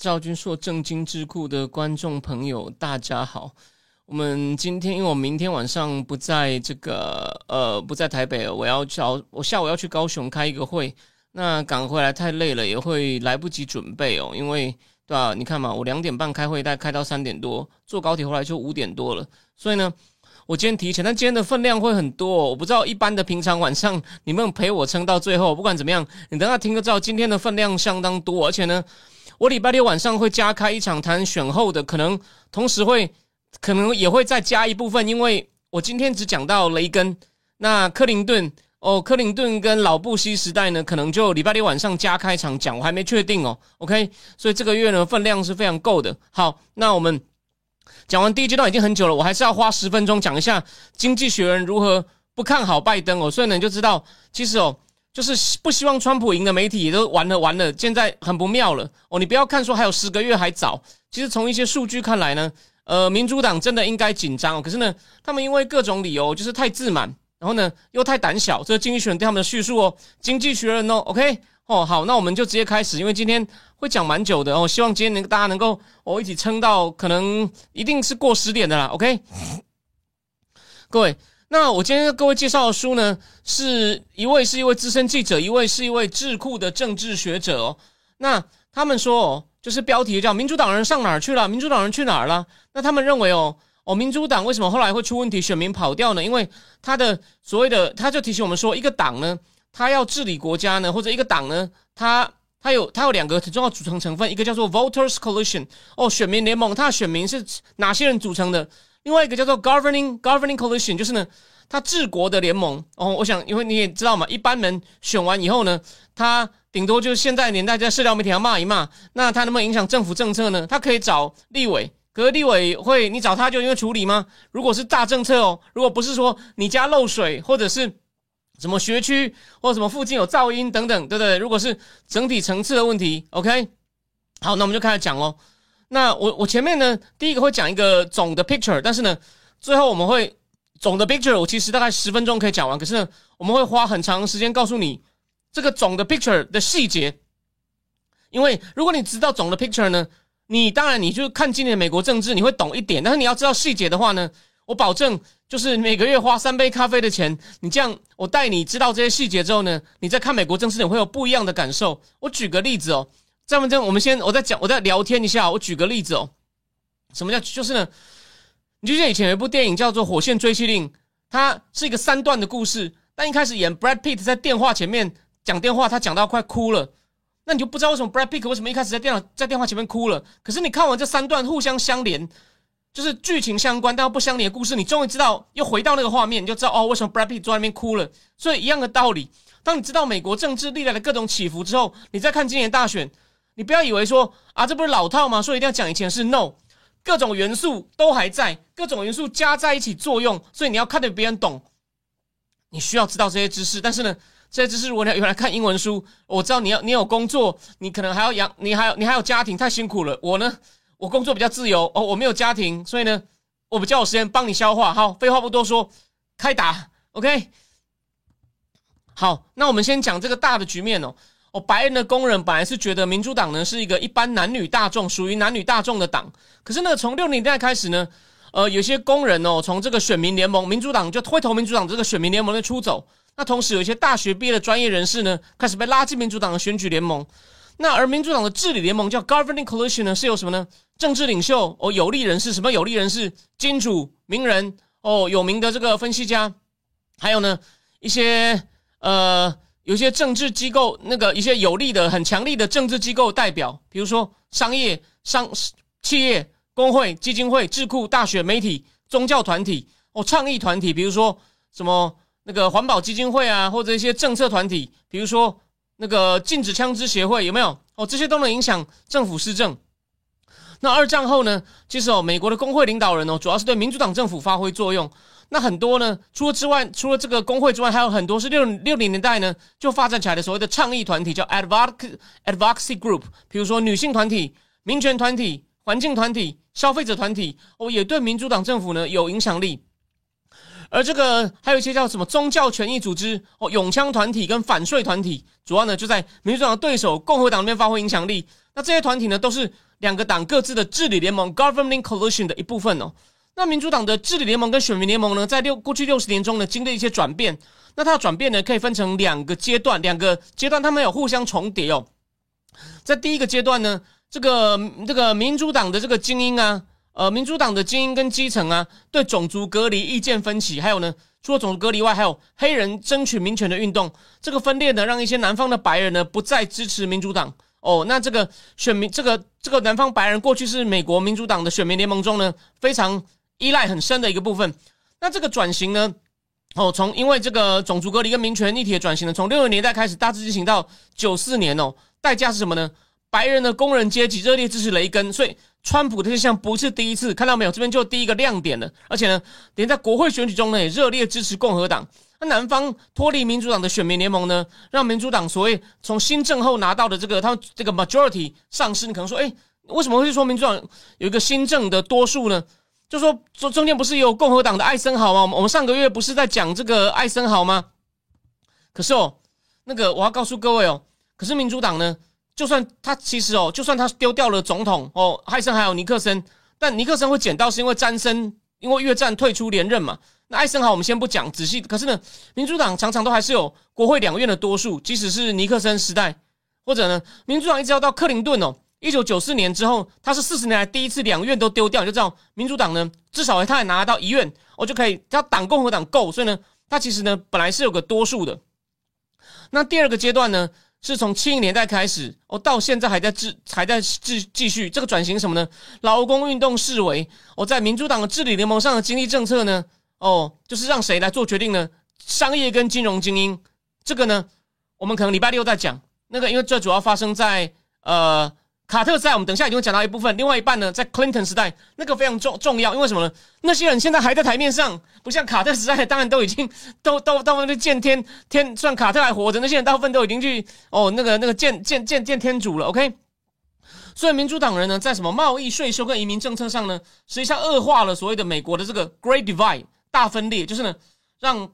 赵君硕正经智库的观众朋友，大家好。我们今天，因为我明天晚上不在这个呃不在台北，我要找，我下午要去高雄开一个会，那赶回来太累了，也会来不及准备哦。因为对吧？你看嘛，我两点半开会，大概开到三点多，坐高铁回来就五点多了，所以呢。我今天提前，但今天的分量会很多，我不知道一般的平常晚上你们陪我撑到最后。不管怎么样，你等下听个照，今天的分量相当多，而且呢，我礼拜六晚上会加开一场谈选后的，可能同时会可能也会再加一部分，因为我今天只讲到雷根，那克林顿哦，克林顿跟老布希时代呢，可能就礼拜六晚上加开场讲，我还没确定哦。OK，所以这个月呢分量是非常够的。好，那我们。讲完第一阶段已经很久了，我还是要花十分钟讲一下《经济学人》如何不看好拜登哦。所以呢，你就知道，其实哦，就是不希望川普赢的媒体也都完了完了，现在很不妙了哦。你不要看说还有十个月还早，其实从一些数据看来呢，呃，民主党真的应该紧张哦。可是呢，他们因为各种理由就是太自满，然后呢又太胆小。这《经济学人》对他们的叙述哦，《经济学人》哦，OK。哦，好，那我们就直接开始，因为今天会讲蛮久的哦。希望今天能大家能够哦一起撑到，可能一定是过十点的啦。OK，各位，那我今天跟各位介绍的书呢，是一位是一位资深记者，一位是一位智库的政治学者哦。那他们说哦，就是标题叫“民主党人上哪儿去了？民主党人去哪儿了？”那他们认为哦，哦，民主党为什么后来会出问题，选民跑掉呢？因为他的所谓的，他就提醒我们说，一个党呢。他要治理国家呢，或者一个党呢，他他有他有两个很重要组成成分，一个叫做 voters coalition，哦，选民联盟，他的选民是哪些人组成的？另外一个叫做 governing governing coalition，就是呢，他治国的联盟。哦，我想，因为你也知道嘛，一般人选完以后呢，他顶多就是现在年代在社交媒体上骂一骂，那他能不能影响政府政策呢？他可以找立委，可是立委会你找他就因为处理吗？如果是大政策哦，如果不是说你家漏水或者是。什么学区或者什么附近有噪音等等，对不对？如果是整体层次的问题，OK，好，那我们就开始讲喽。那我我前面呢，第一个会讲一个总的 picture，但是呢，最后我们会总的 picture，我其实大概十分钟可以讲完，可是呢，我们会花很长时间告诉你这个总的 picture 的细节。因为如果你知道总的 picture 呢，你当然你就看今年美国政治你会懂一点，但是你要知道细节的话呢。我保证，就是每个月花三杯咖啡的钱，你这样，我带你知道这些细节之后呢，你在看美国政治，你会有不一样的感受。我举个例子哦，这样这样，我们先我在讲，我在聊天一下。我举个例子哦，什么叫就是呢？你就像以前有一部电影叫做《火线追击令》，它是一个三段的故事，但一开始演 Brad Pitt 在电话前面讲电话，他讲到快哭了，那你就不知道为什么 Brad Pitt 为什么一开始在电脑在电话前面哭了。可是你看完这三段互相相连。就是剧情相关但又不相连的故事，你终于知道，又回到那个画面，你就知道哦，为什么 Brad Pitt 坐那边哭了。所以一样的道理，当你知道美国政治历来的各种起伏之后，你再看今年大选，你不要以为说啊，这不是老套吗？所以一定要讲以前是 No，各种元素都还在，各种元素加在一起作用，所以你要看得别人懂，你需要知道这些知识。但是呢，这些知识如果你要用来看英文书，我知道你要你有工作，你可能还要养，你还有你还有家庭，太辛苦了。我呢？我工作比较自由哦，我没有家庭，所以呢，我比较有时间帮你消化。好，废话不多说，开打，OK。好，那我们先讲这个大的局面哦。哦，白人的工人本来是觉得民主党呢是一个一般男女大众，属于男女大众的党。可是呢，从六零年代开始呢，呃，有些工人哦，从这个选民联盟，民主党就会投民主党这个选民联盟的出走。那同时，有一些大学毕业的专业人士呢，开始被拉进民主党的选举联盟。那而民主党的治理联盟叫 Governing Coalition 呢，是有什么呢？政治领袖哦，有利人士，什么有利人士？金主、名人哦，有名的这个分析家，还有呢一些呃，有些政治机构那个一些有利的、很强力的政治机构代表，比如说商业、商企业、工会、基金会、智库、大学、媒体、宗教团体哦，倡议团体，比如说什么那个环保基金会啊，或者一些政策团体，比如说。那个禁止枪支协会有没有？哦，这些都能影响政府施政。那二战后呢，其实哦，美国的工会领导人哦，主要是对民主党政府发挥作用。那很多呢，除了之外，除了这个工会之外，还有很多是六六零年代呢就发展起来的所谓的倡议团体，叫 advocacy advocacy group，比如说女性团体、民权团体、环境团体、消费者团体，哦，也对民主党政府呢有影响力。而这个还有一些叫什么宗教权益组织哦，永枪团体跟反税团体，主要呢就在民主党的对手共和党那边发挥影响力。那这些团体呢，都是两个党各自的治理联盟 （governing coalition） 的一部分哦。那民主党的治理联盟跟选民联盟呢，在六过去六十年中呢，经历一些转变。那它的转变呢，可以分成两个阶段，两个阶段它们有互相重叠哦。在第一个阶段呢，这个这个民主党的这个精英啊。呃，民主党的精英跟基层啊，对种族隔离意见分歧，还有呢，除了种族隔离外，还有黑人争取民权的运动，这个分裂呢，让一些南方的白人呢不再支持民主党。哦，那这个选民，这个这个南方白人过去是美国民主党的选民联盟中呢非常依赖很深的一个部分。那这个转型呢，哦，从因为这个种族隔离跟民权议题的转型呢，从六十年代开始大致进行到九四年哦，代价是什么呢？白人的工人阶级热烈支持雷根，所以。川普的这项不是第一次看到没有？这边就第一个亮点了，而且呢，连在国会选举中呢也热烈支持共和党。那南方脱离民主党的选民联盟呢，让民主党所谓从新政后拿到的这个他们这个 majority 上市，你可能说，哎，为什么会说民主党有一个新政的多数呢？就说中中间不是有共和党的艾森豪吗？我们上个月不是在讲这个艾森豪吗？可是哦，那个我要告诉各位哦，可是民主党呢？就算他其实哦，就算他丢掉了总统哦，艾森还有尼克森，但尼克森会捡到是因为詹森因为越战退出连任嘛。那艾森豪我们先不讲仔细，可是呢，民主党常常都还是有国会两院的多数，即使是尼克森时代，或者呢，民主党一直要到克林顿哦，一九九四年之后，他是四十年来第一次两院都丢掉，就知道民主党呢至少他也拿得到一院，我就可以，他党共和党够，所以呢，他其实呢本来是有个多数的。那第二个阶段呢？是从七零年代开始，哦，到现在还在治，还在继继续这个转型什么呢？劳工运动视为哦，在民主党的治理联盟上的经济政策呢，哦，就是让谁来做决定呢？商业跟金融精英，这个呢，我们可能礼拜六再讲。那个，因为这主要发生在呃。卡特时代，我们等下已经会讲到一部分。另外一半呢，在 Clinton 时代，那个非常重重要，因为什么呢？那些人现在还在台面上，不像卡特时代，当然都已经都都大部分都见天天，算卡特还活着，那些人大部分都已经去哦，那个那个见见见见天主了。OK，所以民主党人呢，在什么贸易、税收跟移民政策上呢，实际上恶化了所谓的美国的这个 Great Divide 大分裂，就是呢，让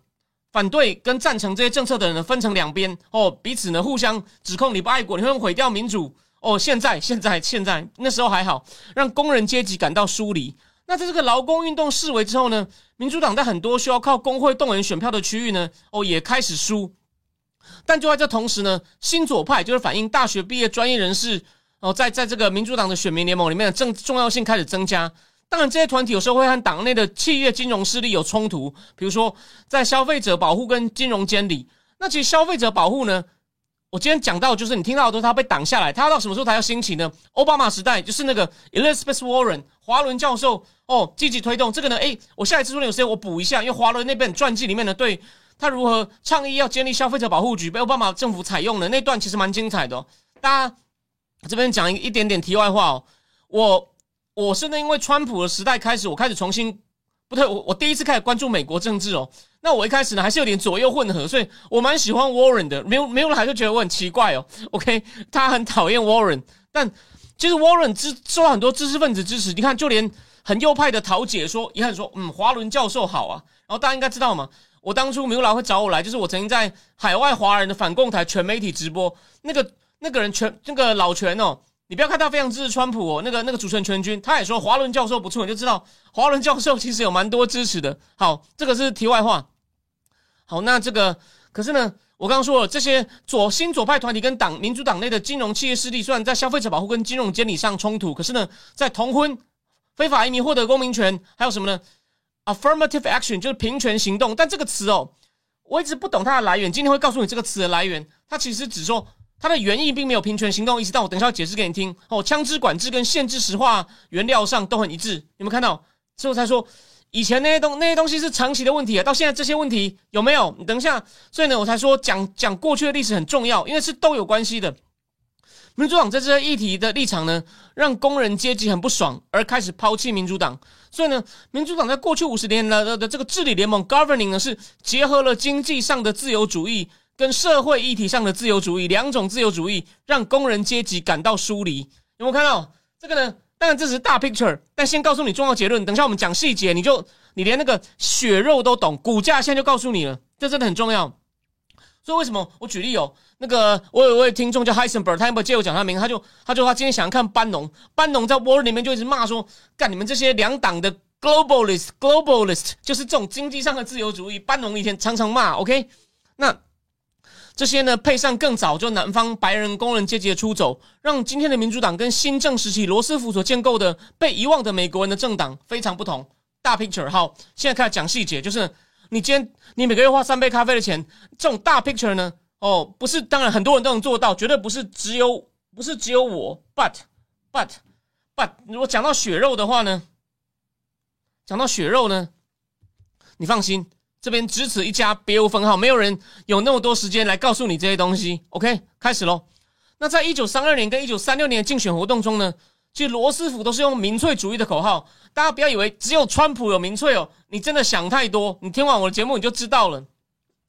反对跟赞成这些政策的人呢分成两边哦，彼此呢互相指控你不爱国，你会毁掉民主。哦，现在现在现在那时候还好，让工人阶级感到疏离。那在这个劳工运动示威之后呢，民主党在很多需要靠工会动员选票的区域呢，哦也开始输。但就在这同时呢，新左派就是反映大学毕业专业人士哦，在在这个民主党的选民联盟里面的重重要性开始增加。当然，这些团体有时候会和党内的企业金融势力有冲突，比如说在消费者保护跟金融监理。那其实消费者保护呢？我今天讲到，就是你听到的都是他被挡下来，他要到什么时候才要兴起呢？奥巴马时代就是那个 Elizabeth Warren 华伦教授哦，积极推动这个呢。诶，我下一次说有时间我补一下，因为华伦那本传记里面呢，对他如何倡议要建立消费者保护局，被奥巴马政府采用的那段其实蛮精彩的。大家这边讲一一点点题外话哦，我我是那，因为川普的时代开始，我开始重新。不对，我我第一次开始关注美国政治哦。那我一开始呢还是有点左右混合，所以我蛮喜欢 Warren 的。没有没有人还是觉得我很奇怪哦。OK，他很讨厌 Warren，但其实 Warren 支受很多知识分子支持。你看，就连很右派的陶姐说，一看说，嗯，华伦教授好啊。然后大家应该知道嘛，我当初刘老会找我来，就是我曾经在海外华人的反共台全媒体直播，那个那个人全那个老全哦。你不要看他非常支持川普哦，那个那个主持人全军他也说华伦教授不错，你就知道华伦教授其实有蛮多支持的。好，这个是题外话。好，那这个可是呢，我刚刚说了，这些左新左派团体跟党民主党内的金融企业势力，虽然在消费者保护跟金融监理上冲突，可是呢，在同婚、非法移民获得公民权，还有什么呢？affirmative action 就是平权行动。但这个词哦，我一直不懂它的来源，今天会告诉你这个词的来源。它其实只说。它的原意并没有平权行动意思，但我等一下要解释给你听。哦，枪支管制跟限制石化原料上都很一致。有没有看到？之后才说，以前那些东那些东西是长期的问题啊，到现在这些问题有没有？你等一下。所以呢，我才说讲讲过去的历史很重要，因为是都有关系的。民主党在这些议题的立场呢，让工人阶级很不爽，而开始抛弃民主党。所以呢，民主党在过去五十年的的这个治理联盟 （governing） 呢，是结合了经济上的自由主义跟社会议题上的自由主义两种自由主义，让工人阶级感到疏离。有没有看到这个呢？当然这是大 picture，但先告诉你重要结论。等下我们讲细节，你就你连那个血肉都懂，股价现在就告诉你了，这真的很重要。所以为什么我举例哦？那个我有一位听众叫 Heisenberg，他有没有借我讲他名？他就他就他今天想看班农，班农在 Word 里面就一直骂说，干你们这些两党的 globalist，globalist 就是这种经济上的自由主义。班农以前常常骂，OK？那这些呢，配上更早就南方白人工人阶级的出走，让今天的民主党跟新政时期罗斯福所建构的被遗忘的美国人的政党非常不同。大 picture 好，现在开始讲细节，就是。你今天你每个月花三杯咖啡的钱，这种大 picture 呢？哦，不是，当然很多人都能做到，绝对不是只有不是只有我。But but but，如果讲到血肉的话呢？讲到血肉呢？你放心，这边只此一家，别无分号，没有人有那么多时间来告诉你这些东西。OK，开始喽。那在一九三二年跟一九三六年的竞选活动中呢？其实罗斯福都是用民粹主义的口号，大家不要以为只有川普有民粹哦，你真的想太多。你听完我的节目你就知道了。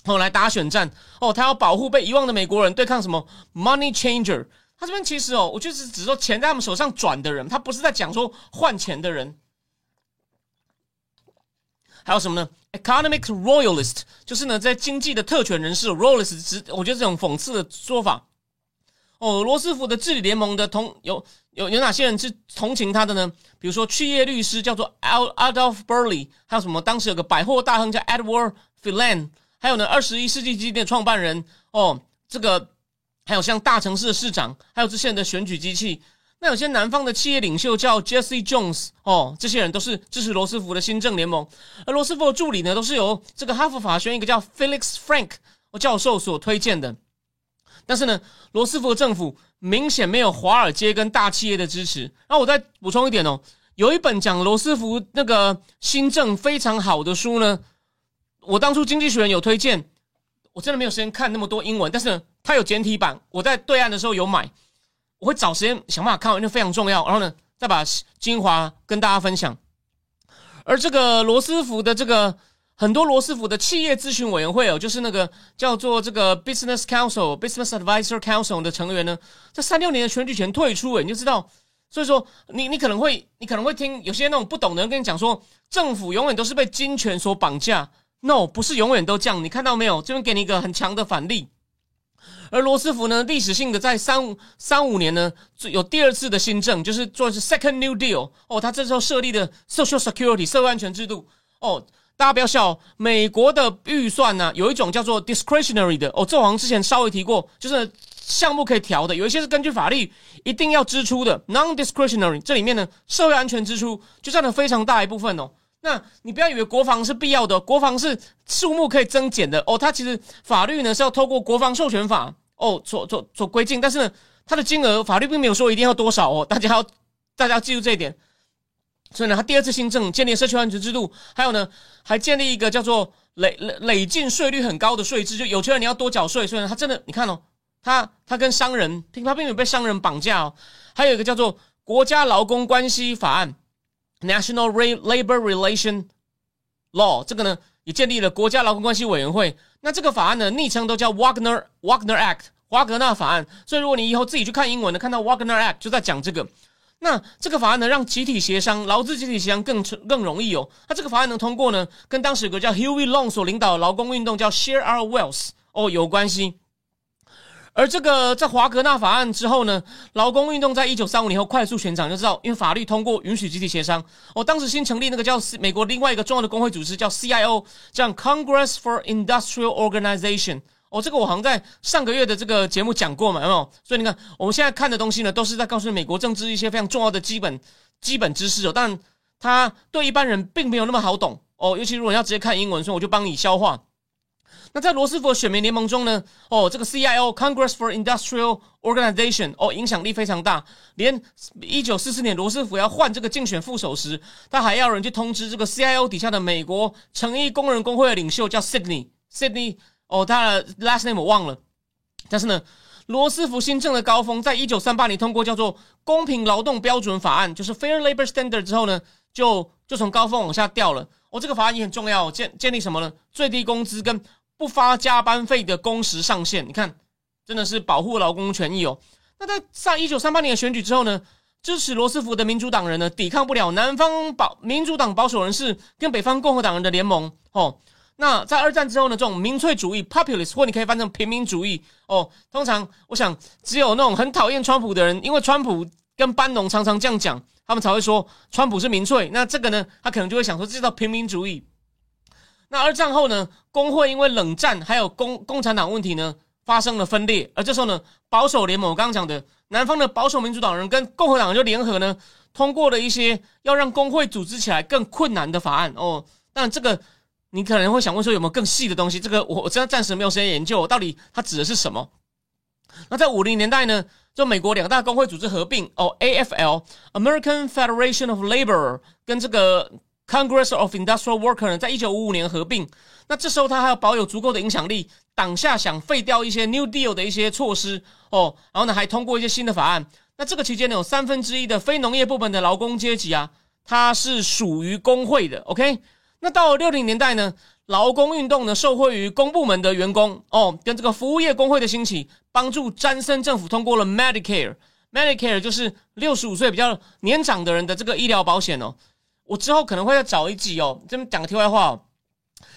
后来打选战哦，他要保护被遗忘的美国人，对抗什么 money changer。他这边其实哦，我就是只说钱在他们手上转的人，他不是在讲说换钱的人。还有什么呢？economic royalist 就是呢，在经济的特权人士 royalist，我觉得这种讽刺的说法。哦，罗斯福的治理联盟的同有有有哪些人是同情他的呢？比如说，企业律师叫做 Al Adolf Burley，还有什么？当时有个百货大亨叫 Edward p h i l a n 还有呢，二十一世纪基金的创办人哦，这个还有像大城市的市长，还有这些人的选举机器。那有些南方的企业领袖叫 Jesse Jones，哦，这些人都是支持罗斯福的新政联盟。而罗斯福的助理呢，都是由这个哈佛法学院一个叫 Felix Frank 教授所推荐的。但是呢，罗斯福的政府明显没有华尔街跟大企业的支持。然后我再补充一点哦，有一本讲罗斯福那个新政非常好的书呢，我当初经济学人有推荐，我真的没有时间看那么多英文，但是它有简体版，我在对岸的时候有买，我会找时间想办法看完，那非常重要。然后呢，再把精华跟大家分享。而这个罗斯福的这个。很多罗斯福的企业咨询委员会哦，就是那个叫做这个 Business Council、Business Advisor Council 的成员呢，在三六年的选举前退出，诶，你就知道。所以说，你你可能会，你可能会听有些那种不懂的人跟你讲说，政府永远都是被金权所绑架。No，不是永远都这样。你看到没有？这边给你一个很强的反例。而罗斯福呢，历史性的在三五三五年呢，有第二次的新政，就是做的是 Second New Deal。哦，他这时候设立的 Social Security 社会安全制度。哦。大家不要笑，美国的预算呢，有一种叫做 discretionary 的哦，这好像之前稍微提过，就是项目可以调的，有一些是根据法律一定要支出的 non-discretionary，这里面呢，社会安全支出就占了非常大一部分哦。那你不要以为国防是必要的，国防是数目可以增减的哦，它其实法律呢是要透过国防授权法哦，所所所规定，但是呢，它的金额法律并没有说一定要多少哦，大家要大家要记住这一点。所以呢，他第二次新政建立社区安全制度，还有呢，还建立一个叫做累累累进税率很高的税制，就有钱人你要多缴税。所以呢，他真的，你看哦，他他跟商人，他并没有被商人绑架哦。还有一个叫做国家劳工关系法案 （National Labor Relation Law），这个呢也建立了国家劳工关系委员会。那这个法案呢，昵称都叫 Wagner Wagner Act（ 华格纳法案）。所以如果你以后自己去看英文呢，看到 Wagner Act 就在讲这个。那这个法案呢，让集体协商、劳资集体协商更更容易哦。那这个法案能通过呢，跟当时有个叫 Huey Long 所领导的劳工运动叫 Share Our Wealth 哦有关系。而这个在华格纳法案之后呢，劳工运动在一九三五年后快速旋转，就知道因为法律通过允许集体协商。哦，当时新成立那个叫美国另外一个重要的工会组织叫 CIO，叫 Congress for Industrial Organization。哦，这个我好像在上个月的这个节目讲过嘛，有没有？所以你看，我们现在看的东西呢，都是在告诉美国政治一些非常重要的基本基本知识哦。但它对一般人并没有那么好懂哦，尤其如果要直接看英文，所以我就帮你消化。那在罗斯福选民联盟中呢，哦，这个 CIO Congress for Industrial Organization 哦，影响力非常大。连一九四四年罗斯福要换这个竞选副手时，他还要人去通知这个 CIO 底下的美国成衣工人工会的领袖叫 Sydney Sydney。哦，他的 last name 我忘了，但是呢，罗斯福新政的高峰，在一九三八年通过叫做《公平劳动标准法案》，就是 Fair Labor Standard 之后呢，就就从高峰往下掉了。哦，这个法案也很重要，建建立什么呢？最低工资跟不发加班费的工时上限。你看，真的是保护劳工权益哦。那在上一九三八年的选举之后呢，支持罗斯福的民主党人呢，抵抗不了南方保民主党保守人士跟北方共和党人的联盟。哦。那在二战之后呢？这种民粹主义 （populist） 或你可以翻成平民主义哦。通常我想，只有那种很讨厌川普的人，因为川普跟班农常常这样讲，他们才会说川普是民粹。那这个呢，他可能就会想说，这叫平民主义。那二战后呢？工会因为冷战还有共共产党问题呢，发生了分裂。而这时候呢，保守联盟我刚刚讲的南方的保守民主党人跟共和党就联合呢，通过了一些要让工会组织起来更困难的法案哦。但这个。你可能会想问说有没有更细的东西？这个我我真的暂时没有时间研究，到底它指的是什么？那在五零年代呢，就美国两大工会组织合并哦，AFL（American Federation of Labor） 跟这个 Congress of Industrial Workers，在一九五五年合并。那这时候他还要保有足够的影响力，党下想废掉一些 New Deal 的一些措施哦，然后呢还通过一些新的法案。那这个期间呢，有三分之一的非农业部门的劳工阶级啊，它是属于工会的，OK。那到六零年代呢，劳工运动呢受惠于公部门的员工哦，跟这个服务业工会的兴起，帮助詹森政府通过了 Medicare。Medicare 就是六十五岁比较年长的人的这个医疗保险哦。我之后可能会再找一集哦，这边讲个题外话哦。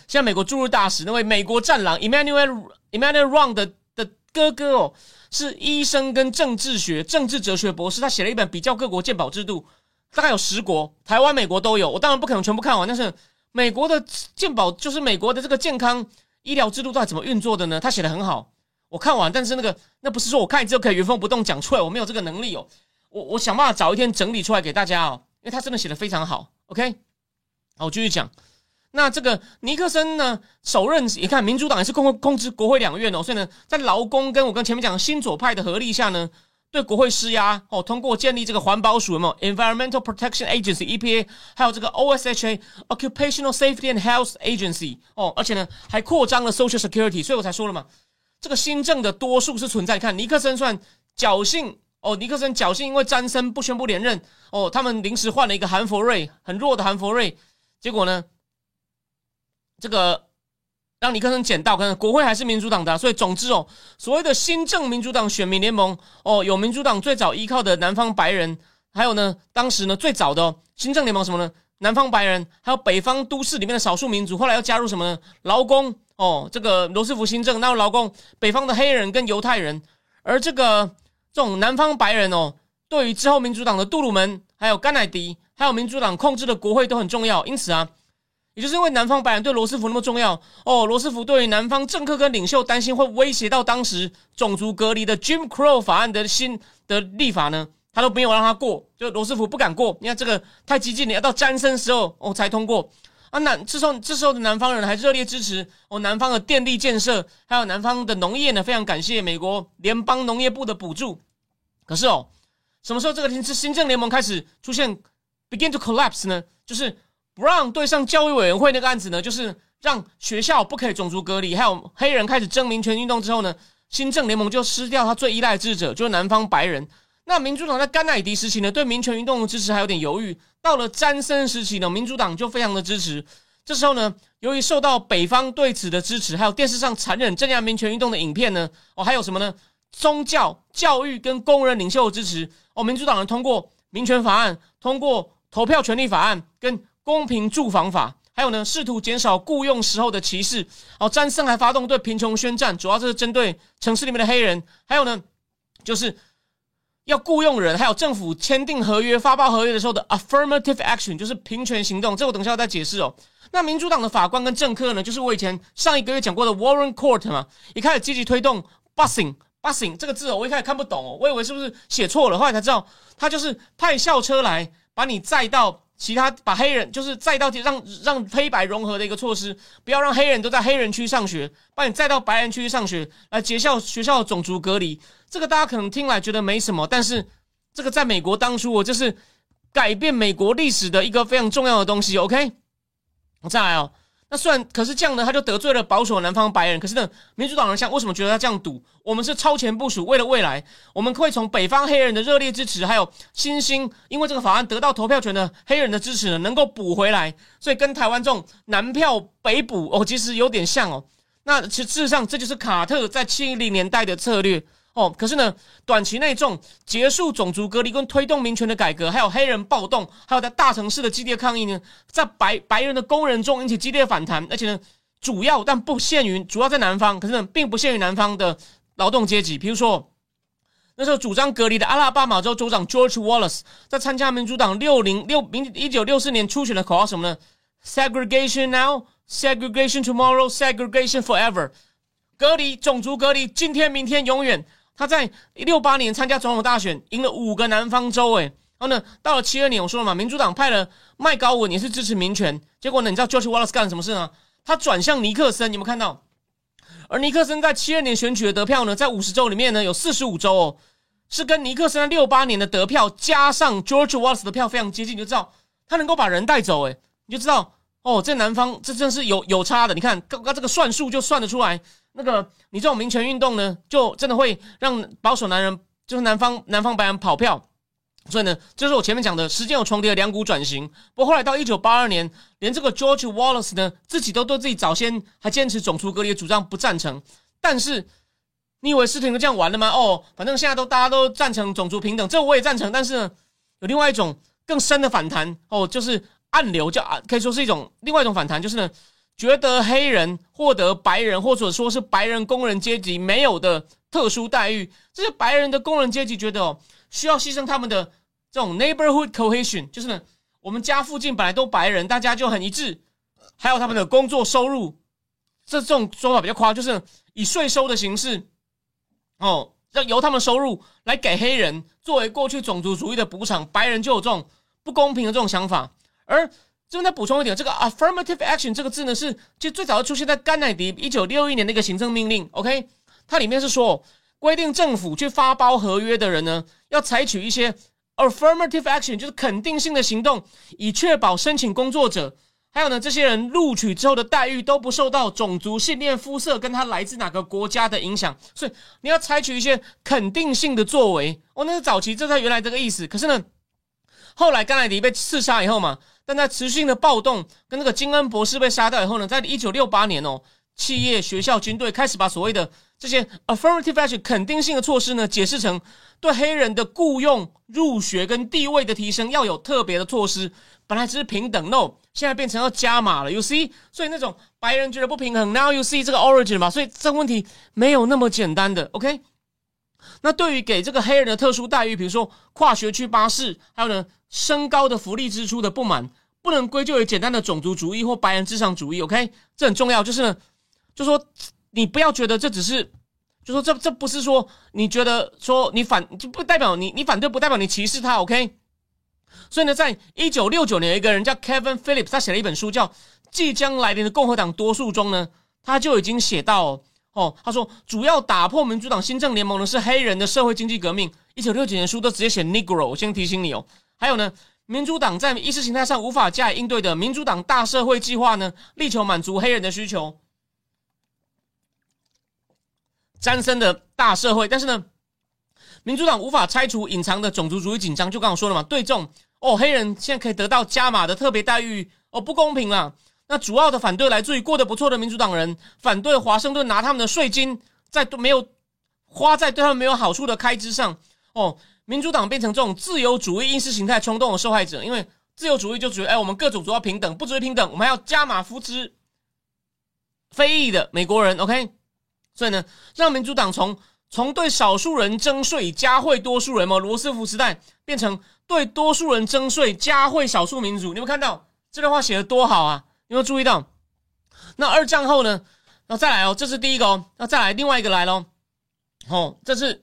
像美国驻日大使那位美国战狼 Emmanuel Emmanuel Rong 的的哥哥哦，是医生跟政治学、政治哲学博士，他写了一本比较各国鉴宝制度，大概有十国，台湾、美国都有。我当然不可能全部看完，但是。美国的鉴宝就是美国的这个健康医疗制度到底怎么运作的呢？他写的很好，我看完，但是那个那不是说我看之后可以原封不动讲出来，我没有这个能力哦。我我想办法找一天整理出来给大家哦，因为他真的写的非常好。OK，好，我继续讲。那这个尼克森呢，首任你看民主党也是控控制国会两院哦，所以呢，在劳工跟我跟前面讲新左派的合力下呢。对国会施压哦，通过建立这个环保署，有没有 Environmental Protection Agency（EPA），还有这个 OSHA（Occupational Safety and Health Agency） 哦，而且呢还扩张了 Social Security，所以我才说了嘛，这个新政的多数是存在。看尼克森算侥幸哦，尼克森侥幸，因为詹森不宣布连任哦，他们临时换了一个韩佛瑞，很弱的韩佛瑞，结果呢，这个。让尼克森捡到，可能国会还是民主党的，所以总之哦，所谓的新政民主党选民联盟哦，有民主党最早依靠的南方白人，还有呢，当时呢最早的新政联盟什么呢？南方白人，还有北方都市里面的少数民族，后来要加入什么呢？劳工哦，这个罗斯福新政，那劳工，北方的黑人跟犹太人，而这个这种南方白人哦，对于之后民主党的杜鲁门，还有甘乃迪，还有民主党控制的国会都很重要，因此啊。也就是因为南方白人对罗斯福那么重要哦，罗斯福对于南方政客跟领袖担心会威胁到当时种族隔离的 Jim Crow 法案的新的立法呢，他都没有让他过，就罗斯福不敢过。你看这个太激进了，要到詹森时候哦才通过啊。南这时候这时候的南方人还热烈支持哦，南方的电力建设，还有南方的农业呢，非常感谢美国联邦农业部的补助。可是哦，什么时候这个新新政联盟开始出现 begin to collapse 呢？就是。不让对上教育委员会那个案子呢，就是让学校不可以种族隔离，还有黑人开始争民权运动之后呢，新政联盟就失掉他最依赖的支持者，就是南方白人。那民主党在甘乃迪时期呢，对民权运动的支持还有点犹豫。到了詹森时期呢，民主党就非常的支持。这时候呢，由于受到北方对此的支持，还有电视上残忍镇压民权运动的影片呢，哦，还有什么呢？宗教、教育跟工人领袖的支持，哦，民主党人通过民权法案，通过投票权利法案跟。公平住房法，还有呢，试图减少雇佣时候的歧视。哦，詹森还发动对贫穷宣战，主要是针对城市里面的黑人。还有呢，就是要雇佣人，还有政府签订合约、发包合约的时候的 affirmative action，就是平权行动。这我等一下再解释哦。那民主党的法官跟政客呢，就是我以前上一个月讲过的 Warren Court 嘛，一开始积极推动 busing，busing 这个字哦，我一开始看不懂哦，我以为是不是写错了，后来才知道，他就是派校车来把你载到。其他把黑人就是载到让让黑白融合的一个措施，不要让黑人都在黑人区上学，把你载到白人区上学，来结校学校的种族隔离。这个大家可能听来觉得没什么，但是这个在美国当初，我就是改变美国历史的一个非常重要的东西。OK，我再来哦，那虽然可是这样呢，他就得罪了保守南方白人。可是呢，民主党人像为什么觉得他这样赌？我们是超前部署，为了未来，我们会从北方黑人的热烈支持，还有新兴因为这个法案得到投票权的黑人的支持呢，能够补回来。所以跟台湾这种南票北补哦，其实有点像哦。那其实事实上，这就是卡特在七零年代的策略。哦，可是呢，短期内这种结束种族隔离跟推动民权的改革，还有黑人暴动，还有在大城市的激烈抗议呢，在白白人的工人中引起激烈反弹，而且呢，主要但不限于主要在南方，可是呢，并不限于南方的劳动阶级。比如说，那时候主张隔离的阿拉巴马州州长 George Wallace 在参加民主党六零六明一九六四年初选的口号什么呢？Segregation now, segregation tomorrow, segregation forever。隔离种族隔离，今天、明天、永远。他在六八年参加总统大选，赢了五个南方州，哎，然后呢，到了七二年，我说了嘛，民主党派了麦高文也是支持民权，结果呢，你知道 George Wallace 干了什么事呢？他转向尼克森，你有没有看到？而尼克森在七二年选举的得票呢，在五十州里面呢，有四十五州哦，是跟尼克森在六八年的得票加上 George Wallace 的票非常接近，你就知道他能够把人带走，哎，你就知道哦，在南方这真是有有差的，你看刚刚这个算术就算得出来。那个，你这种民权运动呢，就真的会让保守男人，就是南方南方白人跑票。所以呢，就是我前面讲的时间有重叠的两股转型。不过后来到一九八二年，连这个 George Wallace 呢，自己都对自己早先还坚持种族隔离的主张不赞成。但是，你以为事情就这样完了吗？哦，反正现在都大家都赞成种族平等，这我也赞成。但是呢，有另外一种更深的反弹哦，就是暗流，叫啊，可以说是一种另外一种反弹，就是呢。觉得黑人获得白人或者说是白人工人阶级没有的特殊待遇，这些白人的工人阶级觉得哦，需要牺牲他们的这种 neighborhood cohesion，就是呢，我们家附近本来都白人，大家就很一致，还有他们的工作收入，这这种说法比较夸，就是以税收的形式，哦，要由他们收入来给黑人作为过去种族主义的补偿，白人就有这种不公平的这种想法，而。这边再补充一点，这个 affirmative action 这个字呢，是就最早出现在甘乃迪一九六一年那个行政命令。OK，它里面是说规定政府去发包合约的人呢，要采取一些 affirmative action，就是肯定性的行动，以确保申请工作者还有呢这些人录取之后的待遇都不受到种族、信念、肤色跟他来自哪个国家的影响。所以你要采取一些肯定性的作为。哦，那是早期，这才原来这个意思。可是呢，后来甘乃迪被刺杀以后嘛。但在持续性的暴动跟那个金恩博士被杀掉以后呢，在一九六八年哦，企业、学校、军队开始把所谓的这些 affirmative action 肯定性的措施呢，解释成对黑人的雇佣、入学跟地位的提升要有特别的措施。本来只是平等，no，现在变成要加码了。You see，所以那种白人觉得不平衡，now you see 这个 origin 嘛，所以这个问题没有那么简单的。OK，那对于给这个黑人的特殊待遇，比如说跨学区巴士，还有呢升高的福利支出的不满。不能归咎于简单的种族主义或白人至上主义，OK？这很重要，就是呢，就说你不要觉得这只是，就说这这不是说你觉得说你反就不代表你你反对，不代表你歧视他，OK？所以呢，在一九六九年，有一个人叫 Kevin Phillips，他写了一本书叫《即将来临的共和党多数》中呢，他就已经写到哦，他说主要打破民主党新政联盟的是黑人的社会经济革命。一九六九年书都直接写 Negro，我先提醒你哦。还有呢。民主党在意识形态上无法加以应对的民主党大社会计划呢，力求满足黑人的需求。詹森的大社会，但是呢，民主党无法拆除隐藏的种族主义紧张。就刚刚说了嘛，对这种哦，黑人现在可以得到加码的特别待遇哦，不公平啦。那主要的反对来自于过得不错的民主党人，反对华盛顿拿他们的税金在没有花在对他们没有好处的开支上哦。民主党变成这种自由主义意识形态冲动的受害者，因为自由主义就觉得，哎，我们各种族要平等，不只是平等，我们还要加码扶持非裔的美国人，OK？所以呢，让民主党从从对少数人征税加惠多数人嘛，罗斯福时代变成对多数人征税加惠少数民族。你们看到这段话写的多好啊？有没有注意到？那二战后呢？那再来哦，这是第一个哦，那再来另外一个来喽，哦，这是。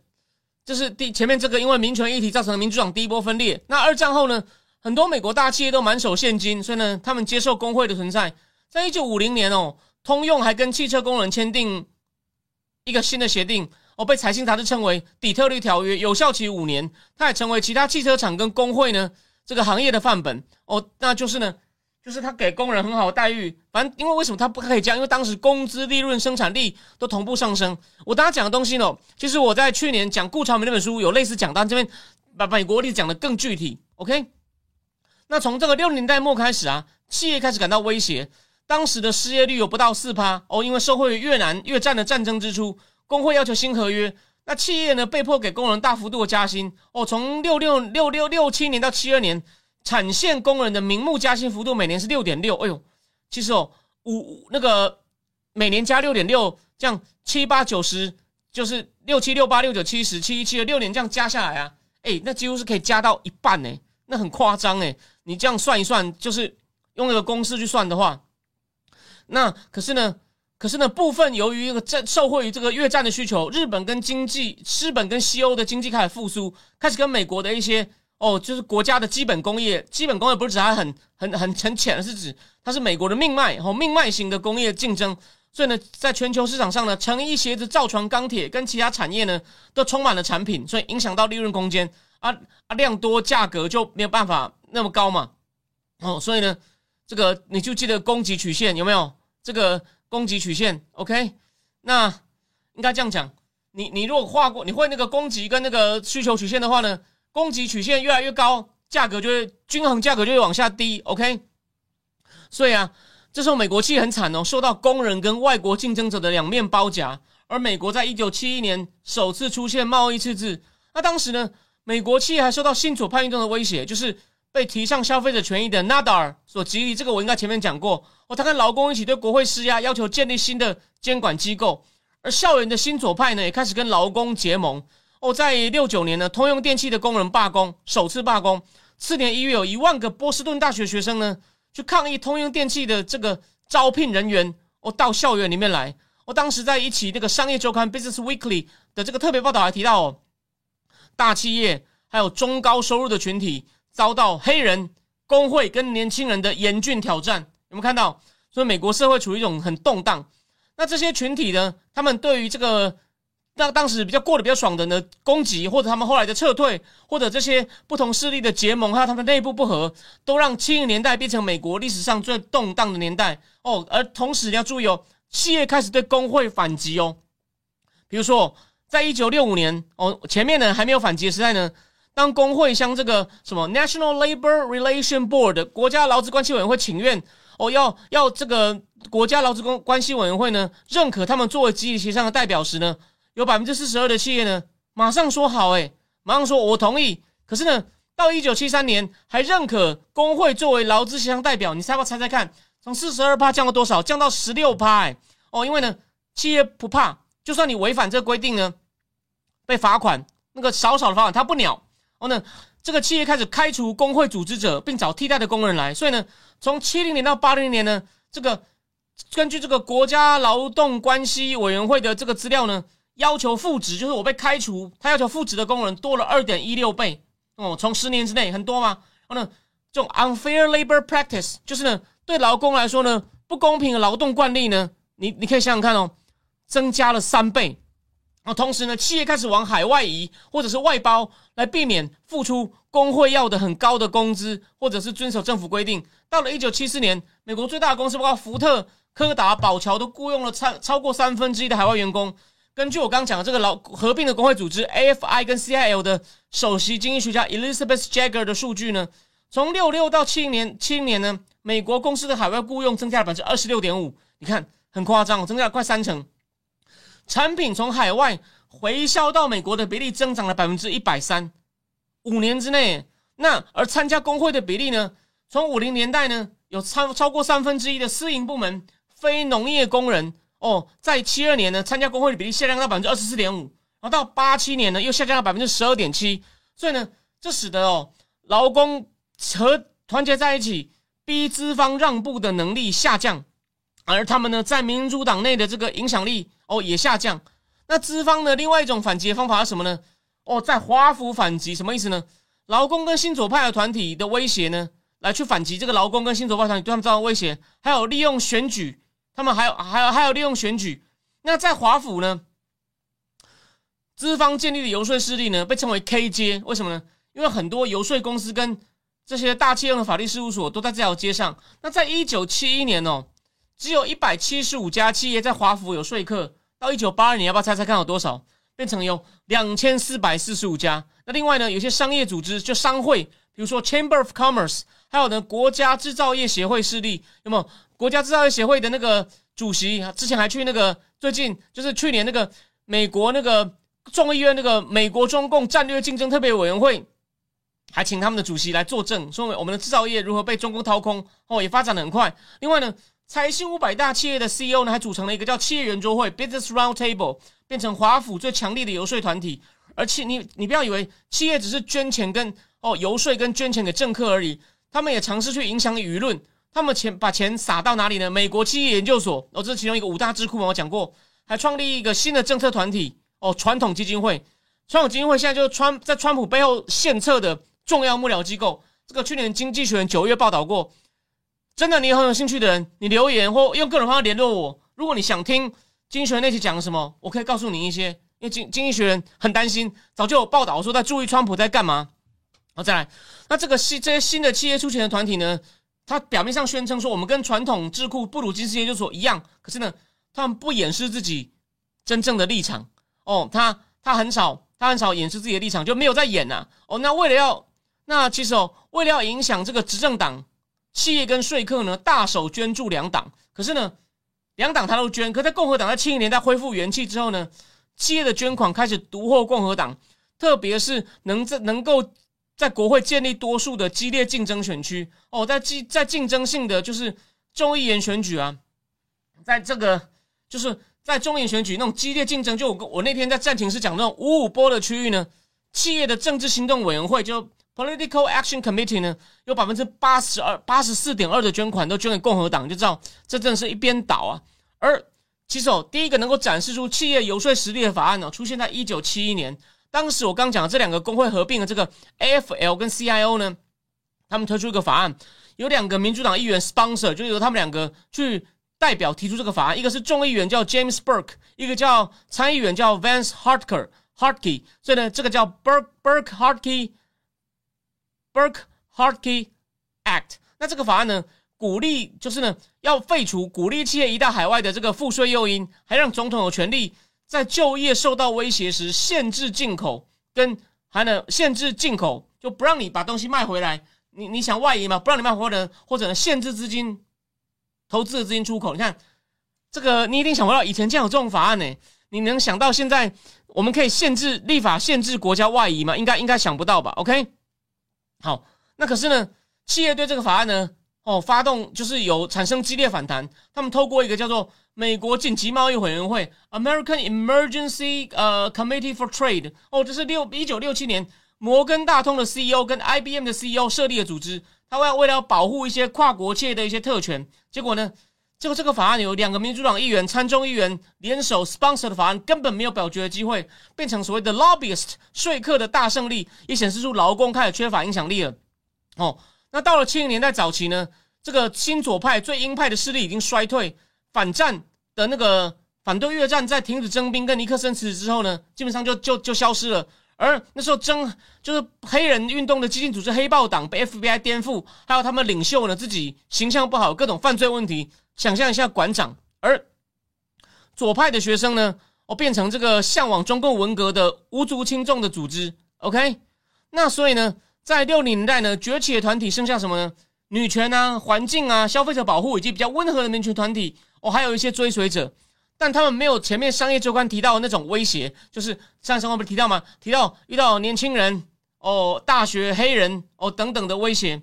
这是第前面这个，因为民权议题造成的民主党第一波分裂。那二战后呢，很多美国大企业都满手现金，所以呢，他们接受工会的存在。在一九五零年哦，通用还跟汽车工人签订一个新的协定哦，被财经杂志称为《底特律条约》，有效期五年。它也成为其他汽车厂跟工会呢这个行业的范本哦。那就是呢，就是他给工人很好的待遇。反正因为为什么他不可以这样？因为当时工资、利润、生产力都同步上升。我大家讲的东西呢，其实我在去年讲顾朝明那本书有类似讲，但这边把美国例子讲的更具体。OK，那从这个六零年代末开始啊，企业开始感到威胁。当时的失业率有不到四趴哦，因为受惠于越南越战的战争支出，工会要求新合约。那企业呢，被迫给工人大幅度的加薪哦，从六六六六六七年到七二年，产线工人的名目加薪幅度每年是六点六，哎呦，其实哦，五那个每年加六点六，这样七八九十就是六七六八六九七十七一七二六年这样加下来啊，哎，那几乎是可以加到一半呢，那很夸张哎，你这样算一算，就是用那个公式去算的话，那可是呢。可是呢，部分由于这个战受惠于这个越战的需求，日本跟经济，日本跟西欧的经济开始复苏，开始跟美国的一些哦，就是国家的基本工业，基本工业不是指它很很很很浅，是指它是美国的命脉哦，命脉型的工业竞争。所以呢，在全球市场上呢，成衣、鞋子、造船、钢铁跟其他产业呢，都充满了产品，所以影响到利润空间啊啊，量多价格就没有办法那么高嘛哦，所以呢，这个你就记得供给曲线有没有这个？供给曲线，OK，那应该这样讲。你你如果画过，你会那个供给跟那个需求曲线的话呢，供给曲线越来越高，价格就会均衡，价格就会往下低，OK。所以啊，这时候美国企业很惨哦，受到工人跟外国竞争者的两面包夹。而美国在一九七一年首次出现贸易赤字，那当时呢，美国企业还受到新左派运动的威胁，就是。被提倡消费者权益的纳达尔所激励，这个我应该前面讲过哦。他跟劳工一起对国会施压，要求建立新的监管机构。而校园的新左派呢，也开始跟劳工结盟哦。在六九年呢，通用电气的工人罢工，首次罢工。次年一月，有一万个波士顿大学学生呢，去抗议通用电气的这个招聘人员哦，到校园里面来。我当时在一起那个商业周刊 Business Weekly 的这个特别报道还提到哦，大企业还有中高收入的群体。遭到黑人工会跟年轻人的严峻挑战，有没有看到？所以美国社会处于一种很动荡。那这些群体呢？他们对于这个那当时比较过得比较爽的呢攻击，或者他们后来的撤退，或者这些不同势力的结盟，还有他们内部不和，都让七零年代变成美国历史上最动荡的年代哦。而同时你要注意哦，企业开始对工会反击哦。比如说，在一九六五年哦，前面呢还没有反击的时代呢。当工会向这个什么 National Labor Relation Board 国家劳资关系委员会请愿，哦，要要这个国家劳资关关系委员会呢认可他们作为集体协商的代表时呢，有百分之四十二的企业呢马上说好，诶，马上说我同意。可是呢，到一九七三年还认可工会作为劳资协商代表，你猜不猜猜看，从四十二趴降到多少？降到十六趴，哎，哦，因为呢，企业不怕，就算你违反这个规定呢，被罚款，那个少少的罚款他不鸟。哦呢，这个企业开始开除工会组织者，并找替代的工人来。所以呢，从七零年到八零年呢，这个根据这个国家劳动关系委员会的这个资料呢，要求复职，就是我被开除，他要求复职的工人多了二点一六倍。哦，从十年之内很多吗？哦呢，这种 unfair labor practice 就是呢，对劳工来说呢，不公平的劳动惯例呢，你你可以想想看哦，增加了三倍。那同时呢，企业开始往海外移，或者是外包，来避免付出工会要的很高的工资，或者是遵守政府规定。到了一九七四年，美国最大的公司包括福特、柯达、宝乔都雇佣了超超过三分之一的海外员工。根据我刚讲的这个劳合并的工会组织 AFI 跟 CIL 的首席经济学家 Elizabeth Jagger 的数据呢，从六六到七零年，七零年呢，美国公司的海外雇佣增加了百分之二十六点五，你看很夸张，增加了快三成。产品从海外回销到美国的比例增长了百分之一百三，五年之内。那而参加工会的比例呢？从五零年代呢，有超超过三分之一的私营部门非农业工人哦，在七二年呢，参加工会的比例下降到百分之二十四点五，然后到八七年呢，又下降到百分之十二点七。所以呢，这使得哦，劳工和团结在一起逼资方让步的能力下降。而他们呢，在民主党内的这个影响力哦也下降。那资方呢，另外一种反击的方法是什么呢？哦，在华府反击，什么意思呢？劳工跟新左派的团体的威胁呢，来去反击这个劳工跟新左派团体对他们造成威胁。还有利用选举，他们还有还有还有利用选举。那在华府呢，资方建立的游说势力呢，被称为 K 街。为什么呢？因为很多游说公司跟这些大企业的法律事务所都在这条街上。那在一九七一年哦，只有一百七十五家企业在华府有说客。到一九八二年，要不要猜猜看有多少？变成有两千四百四十五家。那另外呢，有些商业组织就商会，比如说 Chamber of Commerce，还有呢国家制造业协会势力，有没有？国家制造业协会的那个主席，之前还去那个最近就是去年那个美国那个众议院那个美国中共战略竞争特别委员会，还请他们的主席来作证，说我们的制造业如何被中共掏空哦，也发展的很快。另外呢，财新五百大企业的 CEO 呢，还组成了一个叫企业圆桌会 （Business Roundtable），变成华府最强力的游说团体。而且你你不要以为企业只是捐钱跟哦游说跟捐钱给政客而已，他们也尝试去影响舆论。他们钱把钱撒到哪里呢？美国企业研究所哦，这是其中一个五大智库嘛，我讲过，还创立一个新的政策团体哦，传统基金会。传统基金会现在就是川在川普背后献策的重要幕僚机构。这个去年经济学人九月报道过，真的，你很有兴趣的人，你留言或用各种方式联络我。如果你想听经济学人那期讲什么，我可以告诉你一些。因为经经济学人很担心，早就有报道说在注意川普在干嘛。好，再来，那这个新这些新的企业出钱的团体呢？他表面上宣称说我们跟传统智库布鲁金斯研究所一样，可是呢，他们不掩饰自己真正的立场哦。他他很少他很少掩饰自己的立场，就没有在演呐。哦，那为了要那其实哦，为了要影响这个执政党，企业跟说客呢，大手捐助两党。可是呢，两党他都捐。可在共和党在七零年代恢复元气之后呢，企业的捐款开始独获共和党，特别是能在能够。在国会建立多数的激烈竞争选区哦，在竞在竞争性的就是众议员选举啊，在这个就是在众议员选举那种激烈竞争，就我我那天在暂停时讲那种五五波的区域呢，企业的政治行动委员会就 Political Action Committee 呢，有百分之八十二八十四点二的捐款都捐给共和党，就知道这真的是一边倒啊。而其实哦，第一个能够展示出企业游说实力的法案呢，出现在一九七一年。当时我刚讲的这两个工会合并的这个 AFL 跟 CIO 呢，他们推出一个法案，有两个民主党议员 sponsor，就由他们两个去代表提出这个法案。一个是众议员叫 James Burke，一个叫参议员叫 Vance Harker Harkey。所以呢，这个叫 Burke Burke Harkey Burke Harkey Act。那这个法案呢，鼓励就是呢要废除鼓励企业移到海外的这个赋税诱因，还让总统有权利。在就业受到威胁时，限制进口，跟还能限制进口，就不让你把东西卖回来。你你想外移吗？不让你卖回来，或者限制资金投资的资金出口。你看这个，你一定想不到以前竟然有这种法案呢。你能想到现在我们可以限制立法限制国家外移吗？应该应该想不到吧？OK，好，那可是呢，企业对这个法案呢，哦，发动就是有产生激烈反弹。他们透过一个叫做。美国紧急贸易委员会 （American Emergency 呃 Committee for Trade） 哦，这是六一九六七年摩根大通的 CEO 跟 IBM 的 CEO 设立的组织。他为为了保护一些跨国企业的一些特权，结果呢，结果这个法案有两个民主党议员、参众议员联手 sponsor 的法案，根本没有表决的机会，变成所谓的 lobbyist 说客的大胜利，也显示出劳工开始缺乏影响力了。哦，那到了七零年代早期呢，这个新左派最鹰派的势力已经衰退。反战的那个反对越战，在停止征兵跟尼克森辞职之后呢，基本上就就就消失了。而那时候征就是黑人运动的激进组织黑豹党被 FBI 颠覆，还有他们领袖呢自己形象不好，各种犯罪问题。想象一下馆长，而左派的学生呢，哦变成这个向往中共文革的无足轻重的组织。OK，那所以呢，在六零年代呢，崛起的团体剩下什么呢？女权啊，环境啊，消费者保护以及比较温和的民权团体。哦，还有一些追随者，但他们没有前面商业周刊提到的那种威胁，就是上生活不是提到吗？提到遇到年轻人哦，大学黑人哦等等的威胁。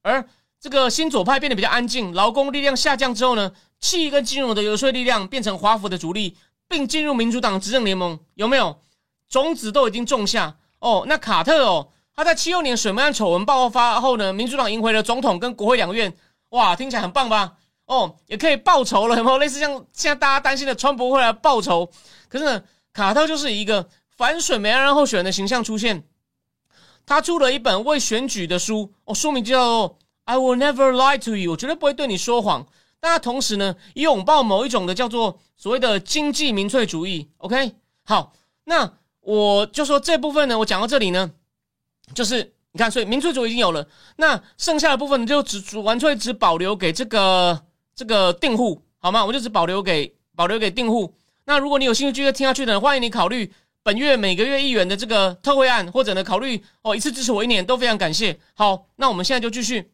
而这个新左派变得比较安静，劳工力量下降之后呢，企业跟金融的游说力量变成华府的主力，并进入民主党执政联盟，有没有？种子都已经种下哦。那卡特哦，他在七六年水门案丑闻爆发后呢，民主党赢回了总统跟国会两院，哇，听起来很棒吧？哦，也可以报仇了，有没有类似像现在大家担心的川普会来报仇？可是呢，卡特就是一个反水门案候选人的形象出现。他出了一本为选举的书，哦，书名叫做《I Will Never Lie to You》，我绝对不会对你说谎。但他同时呢，也拥抱某一种的叫做所谓的经济民粹主义。OK，好，那我就说这部分呢，我讲到这里呢，就是你看，所以民粹主义已经有了，那剩下的部分就只完全只保留给这个这个订户，好吗？我就只保留给保留给订户。那如果你有兴趣继续听下去的，欢迎你考虑本月每个月一元的这个特惠案，或者呢考虑哦一次支持我一年，都非常感谢。好，那我们现在就继续。